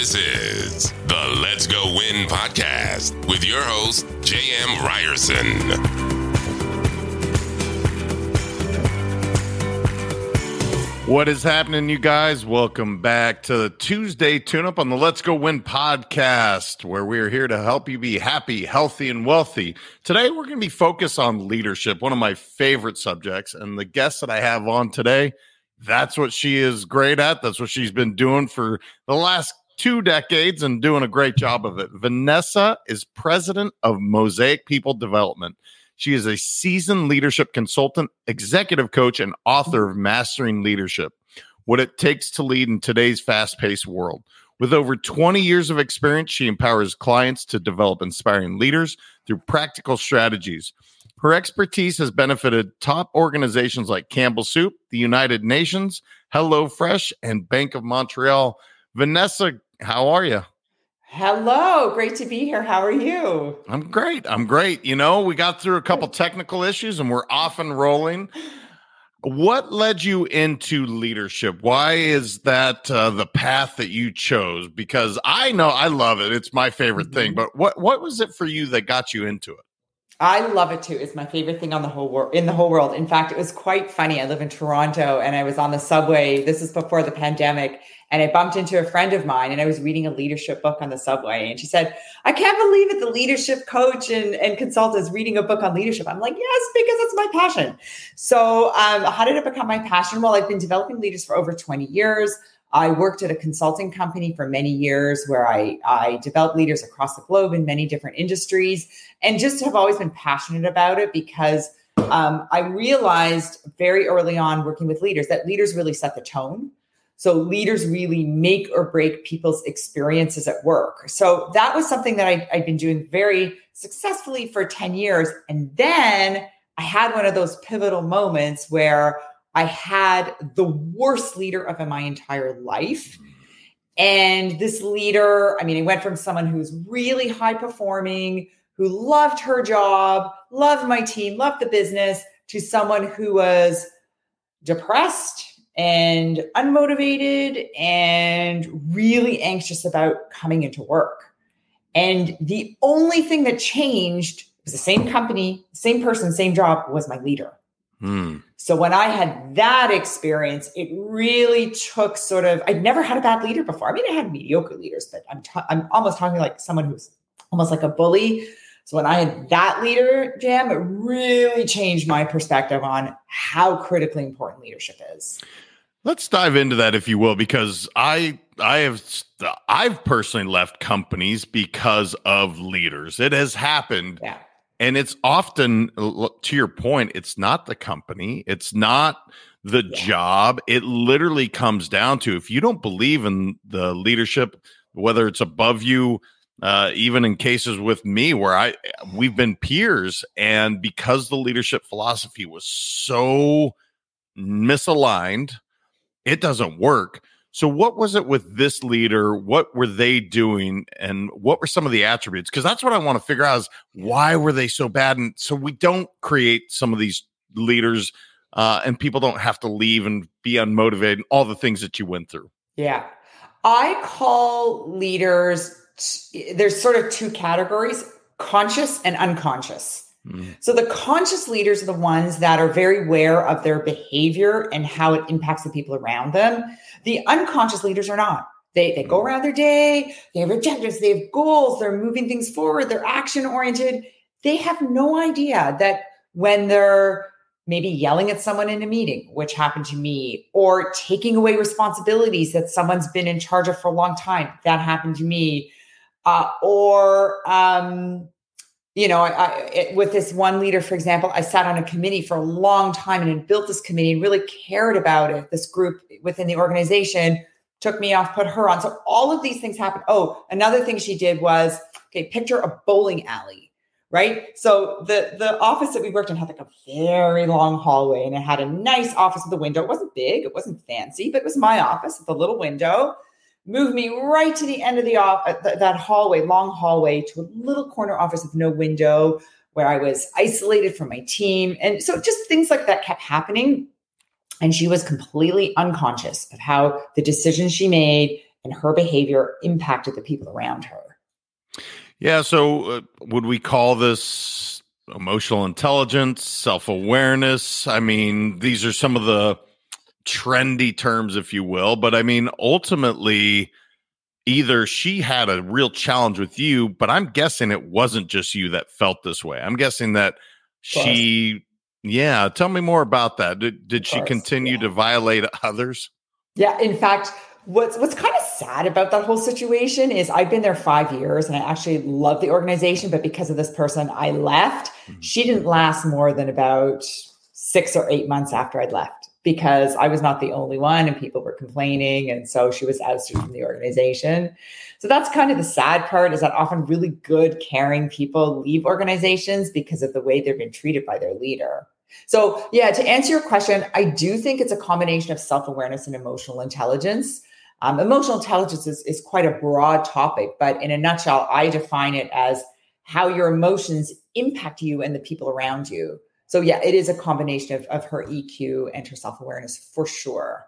This is the Let's Go Win podcast with your host, J.M. Ryerson. What is happening, you guys? Welcome back to the Tuesday tune up on the Let's Go Win podcast, where we are here to help you be happy, healthy, and wealthy. Today, we're going to be focused on leadership, one of my favorite subjects. And the guest that I have on today, that's what she is great at. That's what she's been doing for the last two decades and doing a great job of it. Vanessa is president of Mosaic People Development. She is a seasoned leadership consultant, executive coach, and author of Mastering Leadership What It Takes to Lead in Today's Fast Paced World. With over 20 years of experience, she empowers clients to develop inspiring leaders through practical strategies. Her expertise has benefited top organizations like Campbell Soup, the United Nations, HelloFresh, and Bank of Montreal. Vanessa, how are you? Hello, great to be here. How are you? I'm great. I'm great. You know, we got through a couple technical issues and we're off and rolling. What led you into leadership? Why is that uh, the path that you chose? Because I know I love it. It's my favorite mm-hmm. thing. But what what was it for you that got you into it? I love it too. It's my favorite thing on the whole world in the whole world. In fact, it was quite funny. I live in Toronto and I was on the subway. This is before the pandemic and I bumped into a friend of mine and I was reading a leadership book on the subway. And she said, I can't believe it. The leadership coach and, and consultant is reading a book on leadership. I'm like, yes, because it's my passion. So, um, how did it become my passion? Well, I've been developing leaders for over 20 years. I worked at a consulting company for many years where I, I developed leaders across the globe in many different industries and just have always been passionate about it because um, I realized very early on working with leaders that leaders really set the tone so leaders really make or break people's experiences at work. So that was something that I, I'd been doing very successfully for 10 years. And then I had one of those pivotal moments where I had the worst leader of my entire life. And this leader, I mean, I went from someone who's really high performing, who loved her job, loved my team, loved the business, to someone who was depressed and unmotivated and really anxious about coming into work. And the only thing that changed was the same company, same person, same job was my leader. Hmm. So when I had that experience, it really took sort of, I'd never had a bad leader before. I mean, I had mediocre leaders, but I'm, t- I'm almost talking like someone who's almost like a bully so when I had that leader jam, it really changed my perspective on how critically important leadership is. Let's dive into that if you will because I I have I've personally left companies because of leaders. It has happened. Yeah. And it's often to your point, it's not the company, it's not the yeah. job. It literally comes down to if you don't believe in the leadership whether it's above you uh, even in cases with me where I we've been peers, and because the leadership philosophy was so misaligned, it doesn't work. So, what was it with this leader? What were they doing, and what were some of the attributes? Because that's what I want to figure out: is why were they so bad, and so we don't create some of these leaders, uh, and people don't have to leave and be unmotivated, and all the things that you went through. Yeah, I call leaders there's sort of two categories conscious and unconscious. Mm. So the conscious leaders are the ones that are very aware of their behavior and how it impacts the people around them. The unconscious leaders are not. They, they go mm. around their day, they have objectives, they have goals, they're moving things forward, they're action oriented. They have no idea that when they're maybe yelling at someone in a meeting, which happened to me, or taking away responsibilities that someone's been in charge of for a long time, that happened to me uh, or um, you know, I, I, it, with this one leader, for example, I sat on a committee for a long time and had built this committee and really cared about it. This group within the organization took me off, put her on. So all of these things happened. Oh, another thing she did was okay, picture a bowling alley, right? So the the office that we worked in had like a very long hallway and it had a nice office with a window. It wasn't big, it wasn't fancy, but it was my office with a little window moved me right to the end of the off uh, th- that hallway, long hallway, to a little corner office with no window where I was isolated from my team. And so just things like that kept happening. And she was completely unconscious of how the decisions she made and her behavior impacted the people around her. Yeah. So, uh, would we call this emotional intelligence, self awareness? I mean, these are some of the trendy terms, if you will. But I mean, ultimately, either she had a real challenge with you, but I'm guessing it wasn't just you that felt this way. I'm guessing that she, yeah. Tell me more about that. Did, did she continue yeah. to violate others? Yeah. In fact, what's what's kind of sad about that whole situation is I've been there five years and I actually love the organization, but because of this person, I left. Mm-hmm. She didn't last more than about six or eight months after I'd left because I was not the only one and people were complaining. And so she was ousted from the organization. So that's kind of the sad part is that often really good, caring people leave organizations because of the way they've been treated by their leader. So, yeah, to answer your question, I do think it's a combination of self awareness and emotional intelligence. Um, emotional intelligence is, is quite a broad topic, but in a nutshell, I define it as how your emotions impact you and the people around you. So yeah, it is a combination of, of her EQ and her self-awareness for sure.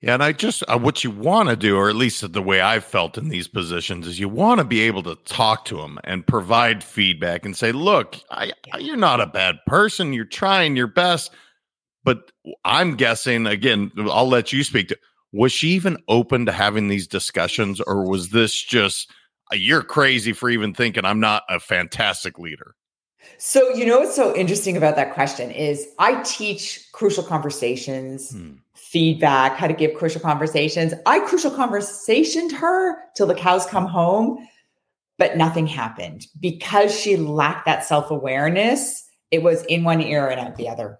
Yeah, and I just uh, what you want to do, or at least the way I've felt in these positions, is you want to be able to talk to them and provide feedback and say, "Look, I, you're not a bad person. You're trying your best." But I'm guessing again. I'll let you speak to. Was she even open to having these discussions, or was this just you're crazy for even thinking I'm not a fantastic leader? So, you know what's so interesting about that question is I teach crucial conversations, hmm. feedback, how to give crucial conversations. I crucial conversationed her till the cows come home, but nothing happened because she lacked that self awareness. It was in one ear and out the other.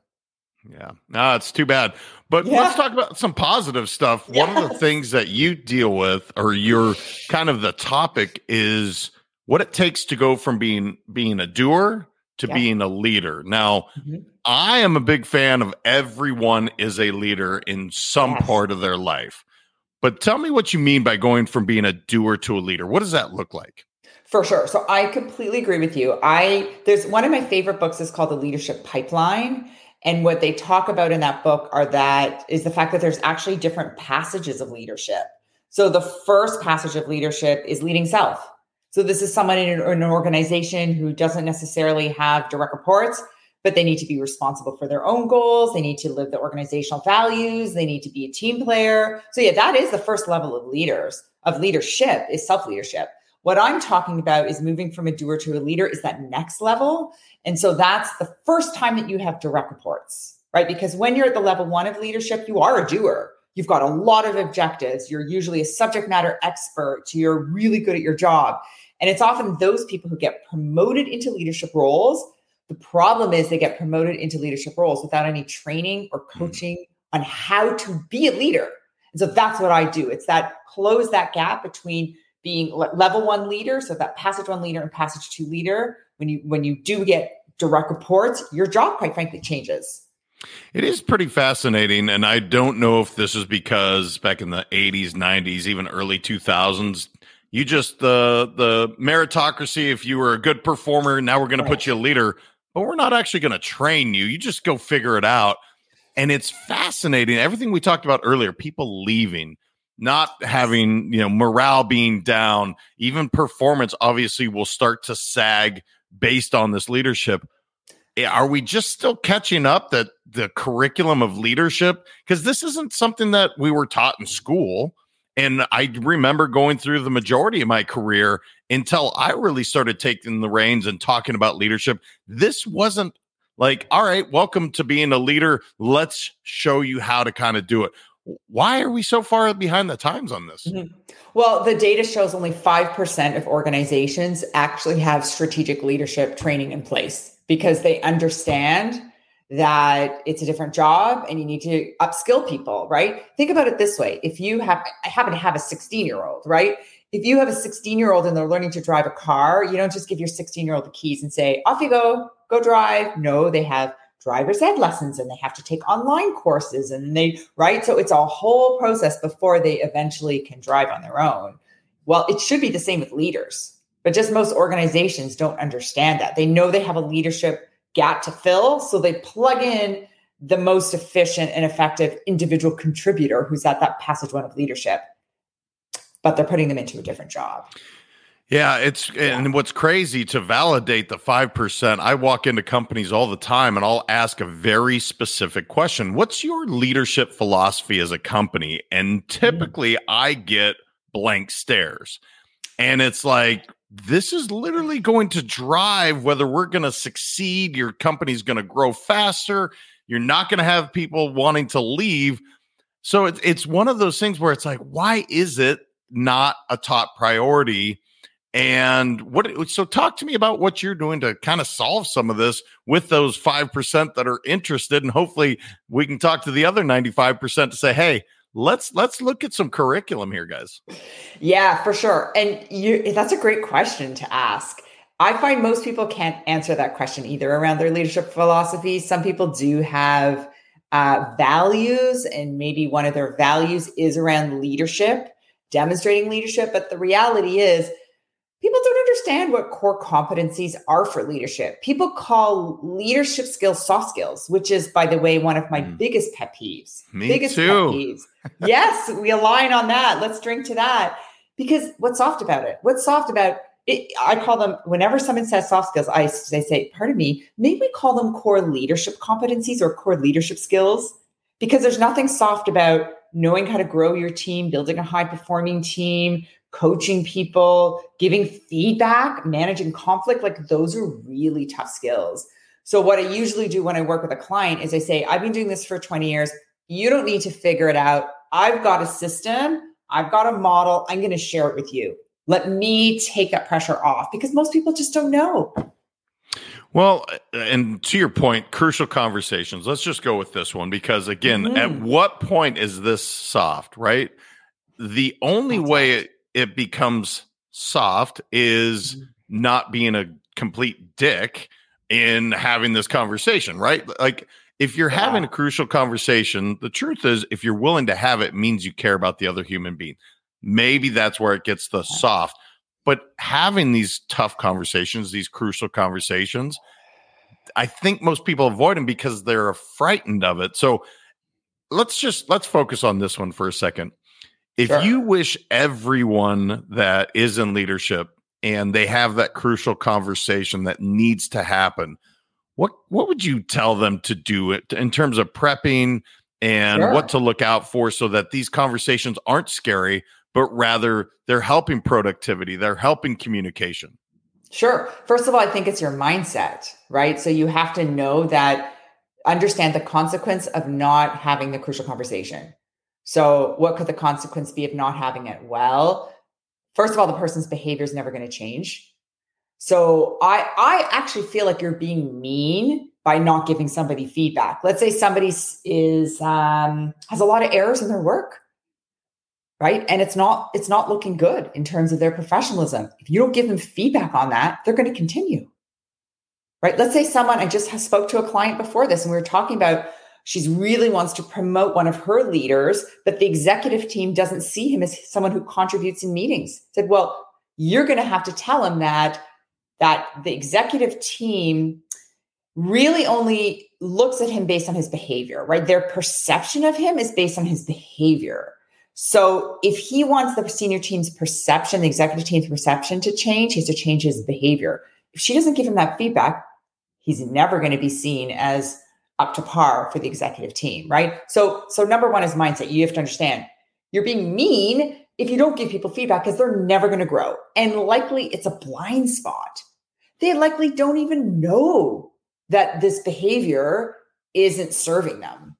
Yeah, no, it's too bad. But yeah. let's talk about some positive stuff. Yes. One of the things that you deal with, or you're kind of the topic, is what it takes to go from being being a doer to yeah. being a leader. Now, mm-hmm. I am a big fan of everyone is a leader in some yes. part of their life. But tell me what you mean by going from being a doer to a leader. What does that look like? For sure. So I completely agree with you. I there's one of my favorite books is called The Leadership Pipeline. And what they talk about in that book are that is the fact that there's actually different passages of leadership. So the first passage of leadership is leading self. So this is someone in an organization who doesn't necessarily have direct reports, but they need to be responsible for their own goals. They need to live the organizational values. They need to be a team player. So yeah, that is the first level of leaders of leadership is self leadership. What I'm talking about is moving from a doer to a leader is that next level. And so that's the first time that you have direct reports, right? Because when you're at the level one of leadership, you are a doer. You've got a lot of objectives. You're usually a subject matter expert. You're really good at your job. And it's often those people who get promoted into leadership roles. The problem is they get promoted into leadership roles without any training or hmm. coaching on how to be a leader. And so that's what I do. It's that close that gap between being level one leader, so that passage one leader and passage two leader. When you when you do get direct reports, your job quite frankly changes. It is pretty fascinating. And I don't know if this is because back in the 80s, 90s, even early 2000s, you just the the meritocracy if you were a good performer now we're going to put you a leader. But we're not actually going to train you. You just go figure it out. And it's fascinating. Everything we talked about earlier people leaving not having you know morale being down. Even performance obviously will start to sag based on this leadership. Eh, are we just still catching up that the curriculum of leadership? Because this isn't something that we were taught in school and I remember going through the majority of my career until I really started taking the reins and talking about leadership. This wasn't like, all right, welcome to being a leader. Let's show you how to kind of do it. Why are we so far behind the times on this? Mm-hmm. Well, the data shows only 5% of organizations actually have strategic leadership training in place because they understand that it's a different job and you need to upskill people, right? Think about it this way. If you have, I happen to have a 16 year old, right? If you have a 16 year old and they're learning to drive a car, you don't just give your 16 year old the keys and say, off you go, go drive. No, they have driver's ed lessons and they have to take online courses and they, right? So it's a whole process before they eventually can drive on their own. Well, it should be the same with leaders, but just most organizations don't understand that. They know they have a leadership gap to fill. So they plug in the most efficient and effective individual contributor who's at that passage one of leadership. but they're putting them into a different job. Yeah, it's yeah. and what's crazy to validate the 5%, I walk into companies all the time and I'll ask a very specific question. What's your leadership philosophy as a company? And mm-hmm. typically mm-hmm. I get blank stares. And it's like this is literally going to drive whether we're going to succeed, your company's going to grow faster, you're not going to have people wanting to leave. So it's it's one of those things where it's like why is it not a top priority? And what so talk to me about what you're doing to kind of solve some of this with those 5% that are interested and hopefully we can talk to the other 95% to say, "Hey, let's let's look at some curriculum here, guys." Yeah, for sure. And you that's a great question to ask. I find most people can't answer that question either around their leadership philosophy. Some people do have uh, values, and maybe one of their values is around leadership, demonstrating leadership. But the reality is, people don't understand what core competencies are for leadership. People call leadership skills soft skills, which is, by the way, one of my mm. biggest pet peeves. Me biggest too. Pet peeves. yes, we align on that. Let's drink to that. Because what's soft about it? What's soft about it, I call them whenever someone says soft skills, I they say, pardon me, maybe we call them core leadership competencies or core leadership skills because there's nothing soft about knowing how to grow your team, building a high performing team, coaching people, giving feedback, managing conflict, like those are really tough skills. So, what I usually do when I work with a client is I say, I've been doing this for 20 years. You don't need to figure it out. I've got a system, I've got a model. I'm going to share it with you. Let me take that pressure off because most people just don't know. Well, and to your point, crucial conversations. Let's just go with this one because, again, mm-hmm. at what point is this soft, right? The only That's way it, it, becomes soft is mm-hmm. not being a complete dick in having this conversation, right? Like, if you're yeah. having a crucial conversation, the truth is, if you're willing to have it, means you care about the other human being. Maybe that's where it gets the soft. But having these tough conversations, these crucial conversations, I think most people avoid them because they're frightened of it. So let's just let's focus on this one for a second. If sure. you wish everyone that is in leadership and they have that crucial conversation that needs to happen, what what would you tell them to do it in terms of prepping and sure. what to look out for so that these conversations aren't scary but rather they're helping productivity, they're helping communication. Sure. First of all, I think it's your mindset, right? So you have to know that, understand the consequence of not having the crucial conversation. So, what could the consequence be of not having it? Well, first of all, the person's behavior is never going to change. So, I I actually feel like you're being mean by not giving somebody feedback. Let's say somebody is um, has a lot of errors in their work right? And it's not it's not looking good in terms of their professionalism. If you don't give them feedback on that they're going to continue right? Let's say someone i just spoke to a client before this and we were talking about she really wants to promote one of her leaders but the executive team doesn't see him as someone who contributes in meetings. Said well you're going to have to tell him that that the executive team really only looks at him based on his behavior right? Their perception of him is based on his behavior so if he wants the senior team's perception, the executive team's perception to change, he has to change his behavior. If she doesn't give him that feedback, he's never going to be seen as up to par for the executive team, right? So so number 1 is mindset. You have to understand you're being mean if you don't give people feedback because they're never going to grow. And likely it's a blind spot. They likely don't even know that this behavior isn't serving them.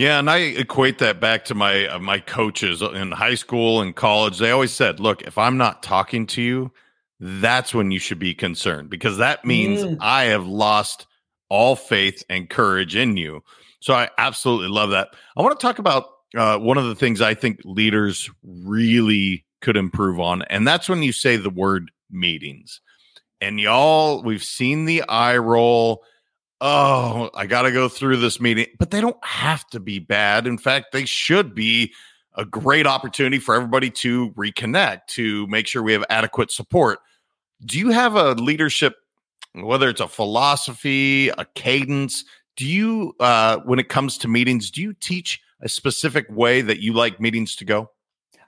Yeah, and I equate that back to my uh, my coaches in high school and college. They always said, "Look, if I'm not talking to you, that's when you should be concerned because that means mm. I have lost all faith and courage in you." So I absolutely love that. I want to talk about uh, one of the things I think leaders really could improve on, and that's when you say the word meetings. And y'all, we've seen the eye roll oh, I got to go through this meeting. But they don't have to be bad. In fact, they should be a great opportunity for everybody to reconnect, to make sure we have adequate support. Do you have a leadership, whether it's a philosophy, a cadence? Do you, uh, when it comes to meetings, do you teach a specific way that you like meetings to go?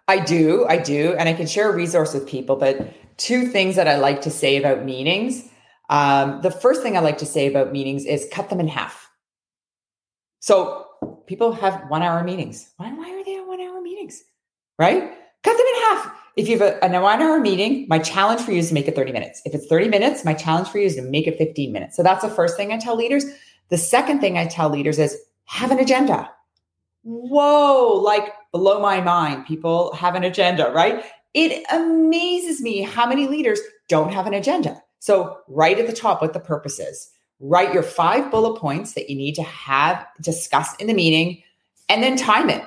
I do, I do, and I can share a resource with people. But two things that I like to say about meetings. Um, the first thing I like to say about meetings is cut them in half. So people have one hour meetings. Why, why are they on one hour meetings? Right? Cut them in half. If you have a, a one hour meeting, my challenge for you is to make it 30 minutes. If it's 30 minutes, my challenge for you is to make it 15 minutes. So that's the first thing I tell leaders. The second thing I tell leaders is have an agenda. Whoa, like blow my mind. People have an agenda, right? It amazes me how many leaders don't have an agenda. So, right at the top, what the purpose is write your five bullet points that you need to have discussed in the meeting and then time it.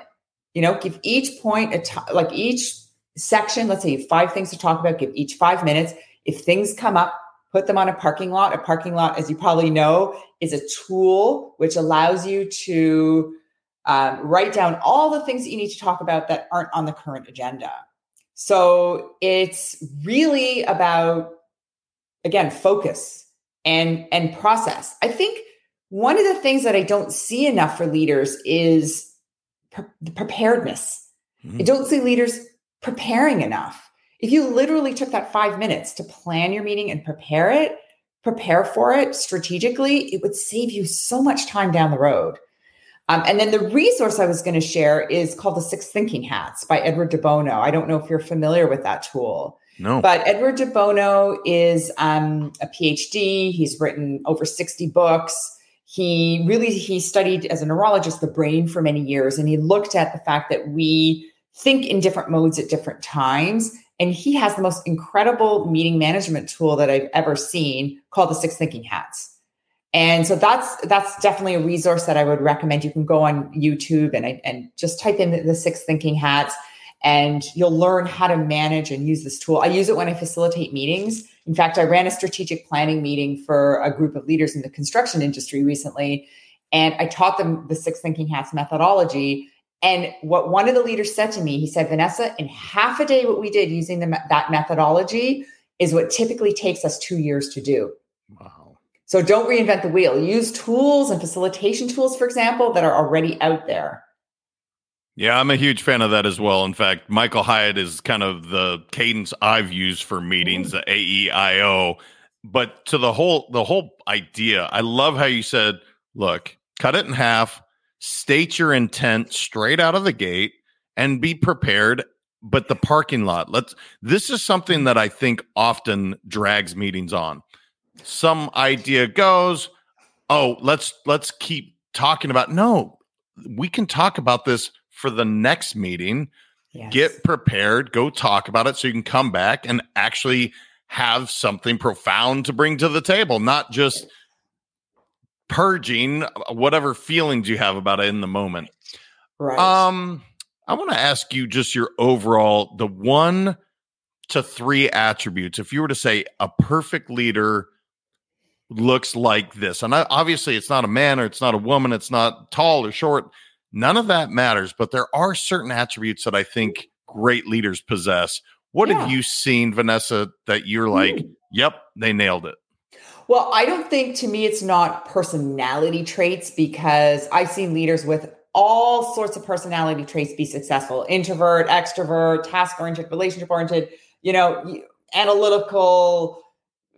You know, give each point a t- like each section, let's say five things to talk about, give each five minutes. If things come up, put them on a parking lot. A parking lot, as you probably know, is a tool which allows you to um, write down all the things that you need to talk about that aren't on the current agenda. So it's really about, again, focus and and process. I think one of the things that I don't see enough for leaders is pre- preparedness. Mm-hmm. I don't see leaders preparing enough. If you literally took that five minutes to plan your meeting and prepare it, prepare for it strategically, it would save you so much time down the road. Um, and then the resource I was going to share is called the Six Thinking Hats by Edward de Bono. I don't know if you're familiar with that tool. No. But Edward de Bono is um, a PhD. He's written over 60 books. He really he studied as a neurologist the brain for many years, and he looked at the fact that we think in different modes at different times. And he has the most incredible meeting management tool that I've ever seen called the Six Thinking Hats. And so that's that's definitely a resource that I would recommend. You can go on YouTube and and just type in the six thinking hats, and you'll learn how to manage and use this tool. I use it when I facilitate meetings. In fact, I ran a strategic planning meeting for a group of leaders in the construction industry recently, and I taught them the six thinking hats methodology. And what one of the leaders said to me, he said, Vanessa, in half a day, what we did using the, that methodology is what typically takes us two years to do. Wow. So don't reinvent the wheel. Use tools and facilitation tools, for example, that are already out there. Yeah, I'm a huge fan of that as well. In fact, Michael Hyatt is kind of the cadence I've used for meetings, the AEIO. But to the whole the whole idea, I love how you said, look, cut it in half, state your intent straight out of the gate, and be prepared. But the parking lot, let's this is something that I think often drags meetings on some idea goes, oh, let's let's keep talking about no, we can talk about this for the next meeting. Yes. Get prepared, go talk about it so you can come back and actually have something profound to bring to the table, not just purging whatever feelings you have about it in the moment. Right. Um I want to ask you just your overall the one to three attributes if you were to say a perfect leader looks like this. And I, obviously, it's not a man or it's not a woman, it's not tall or short. None of that matters, but there are certain attributes that I think great leaders possess. What yeah. have you seen, Vanessa, that you're like, mm. yep, they nailed it? Well, I don't think to me it's not personality traits because I've seen leaders with all sorts of personality traits be successful introvert, extrovert, task oriented, relationship oriented, you know, analytical,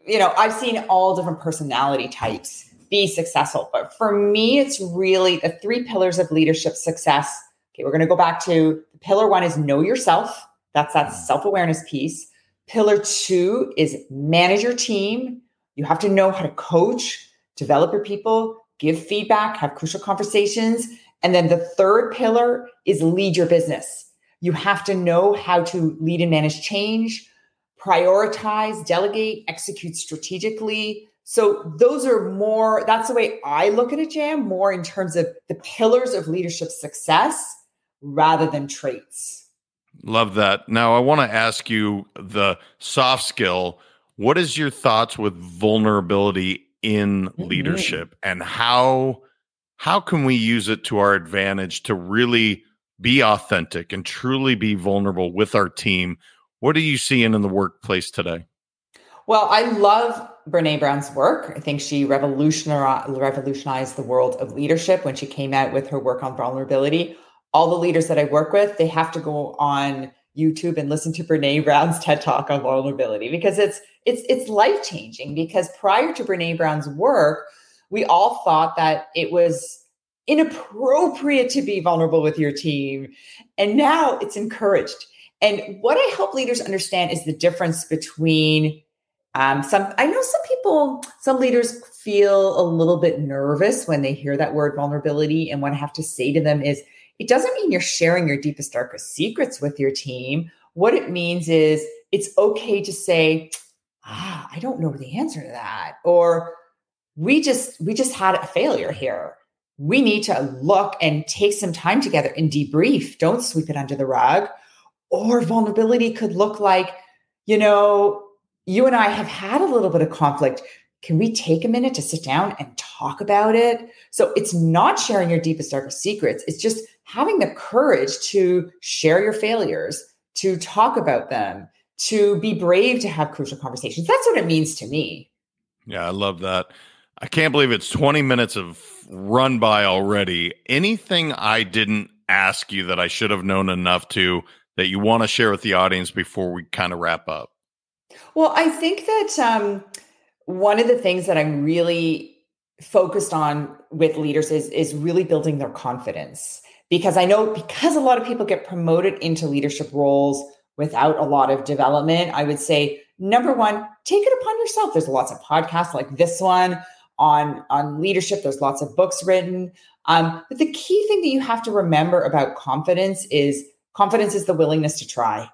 you know, I've seen all different personality types be successful. But for me, it's really the three pillars of leadership success. Okay, we're going to go back to the pillar one is know yourself. That's that mm. self awareness piece. Pillar two is manage your team. You have to know how to coach, develop your people, give feedback, have crucial conversations. And then the third pillar is lead your business. You have to know how to lead and manage change, prioritize, delegate, execute strategically. So those are more, that's the way I look at a jam, more in terms of the pillars of leadership success rather than traits. Love that. Now I want to ask you the soft skill. What is your thoughts with vulnerability in mm-hmm. leadership and how how can we use it to our advantage to really be authentic and truly be vulnerable with our team what are you seeing in the workplace today? Well, I love Brene Brown's work. I think she revolutionized, the world of leadership when she came out with her work on vulnerability. All the leaders that I work with, they have to go on YouTube and listen to Brene Brown's TED Talk on vulnerability because it's it's it's life changing. Because prior to Brene Brown's work, we all thought that it was inappropriate to be vulnerable with your team, and now it's encouraged. And what I help leaders understand is the difference between um, some. I know some people, some leaders feel a little bit nervous when they hear that word vulnerability, and what I have to say to them is it doesn't mean you're sharing your deepest, darkest secrets with your team. What it means is it's okay to say, ah, I don't know the answer to that. Or we just we just had a failure here. We need to look and take some time together and debrief. Don't sweep it under the rug. Or vulnerability could look like, you know, you and I have had a little bit of conflict. Can we take a minute to sit down and talk about it? So it's not sharing your deepest, darkest secrets. It's just having the courage to share your failures, to talk about them, to be brave to have crucial conversations. That's what it means to me. Yeah, I love that. I can't believe it's 20 minutes of run by already. Anything I didn't ask you that I should have known enough to that you want to share with the audience before we kind of wrap up? Well, I think that um, one of the things that I'm really focused on with leaders is is really building their confidence because I know because a lot of people get promoted into leadership roles without a lot of development, I would say number one, take it upon yourself. There's lots of podcasts like this one on on leadership. There's lots of books written. Um, but the key thing that you have to remember about confidence is confidence is the willingness to try.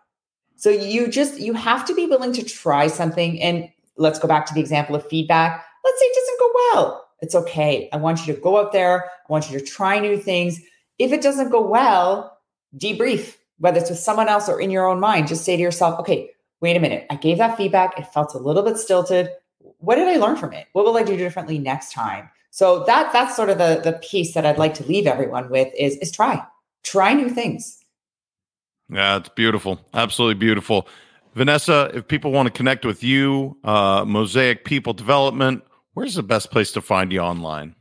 So you just you have to be willing to try something. And let's go back to the example of feedback. Let's say it doesn't go well. It's okay. I want you to go out there. I want you to try new things if it doesn't go well, debrief, whether it's with someone else or in your own mind. Just say to yourself, okay, wait a minute. I gave that feedback. It felt a little bit stilted. What did I learn from it? What will I do differently next time? So that that's sort of the, the piece that I'd like to leave everyone with is, is try. Try new things. Yeah, it's beautiful. Absolutely beautiful. Vanessa, if people want to connect with you, uh, Mosaic People Development, where's the best place to find you online?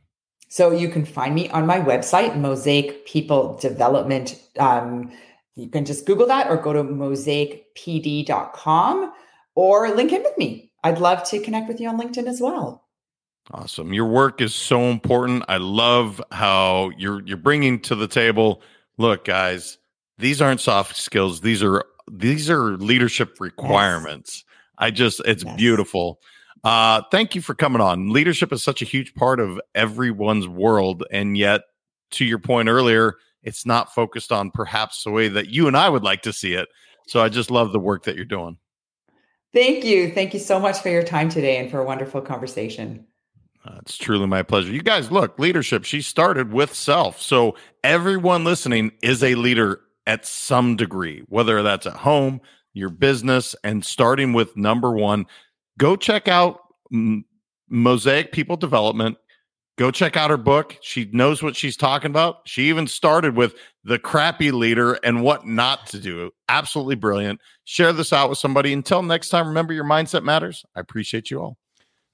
So you can find me on my website, Mosaic People Development. Um, you can just Google that or go to mosaicpd.com or link in with me. I'd love to connect with you on LinkedIn as well. Awesome. Your work is so important. I love how you're you're bringing to the table, look guys, these aren't soft skills. These are these are leadership requirements. Yes. I just it's yes. beautiful. Uh, thank you for coming on. Leadership is such a huge part of everyone's world, and yet, to your point earlier, it's not focused on perhaps the way that you and I would like to see it. So I just love the work that you're doing. Thank you. Thank you so much for your time today and for a wonderful conversation. Uh, it's truly my pleasure. You guys, look, leadership, she started with self. So everyone listening is a leader at some degree, whether that's at home, your business, and starting with number one go check out Mosaic People Development. Go check out her book. She knows what she's talking about. She even started with the crappy leader and what not to do. Absolutely brilliant. Share this out with somebody. Until next time, remember your mindset matters. I appreciate you all.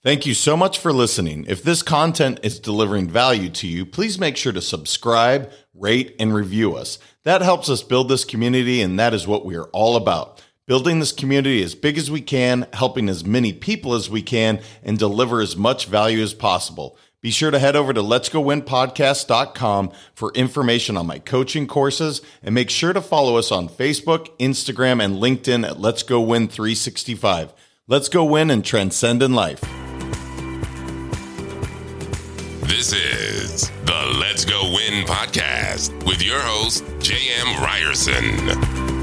Thank you so much for listening. If this content is delivering value to you, please make sure to subscribe, rate, and review us. That helps us build this community, and that is what we are all about building this community as big as we can, helping as many people as we can, and deliver as much value as possible. Be sure to head over to letsgowinpodcast.com for information on my coaching courses and make sure to follow us on Facebook, Instagram, and LinkedIn at Let's Go Win 365. Let's go win and transcend in life. This is the Let's Go Win podcast with your host, J.M. Ryerson.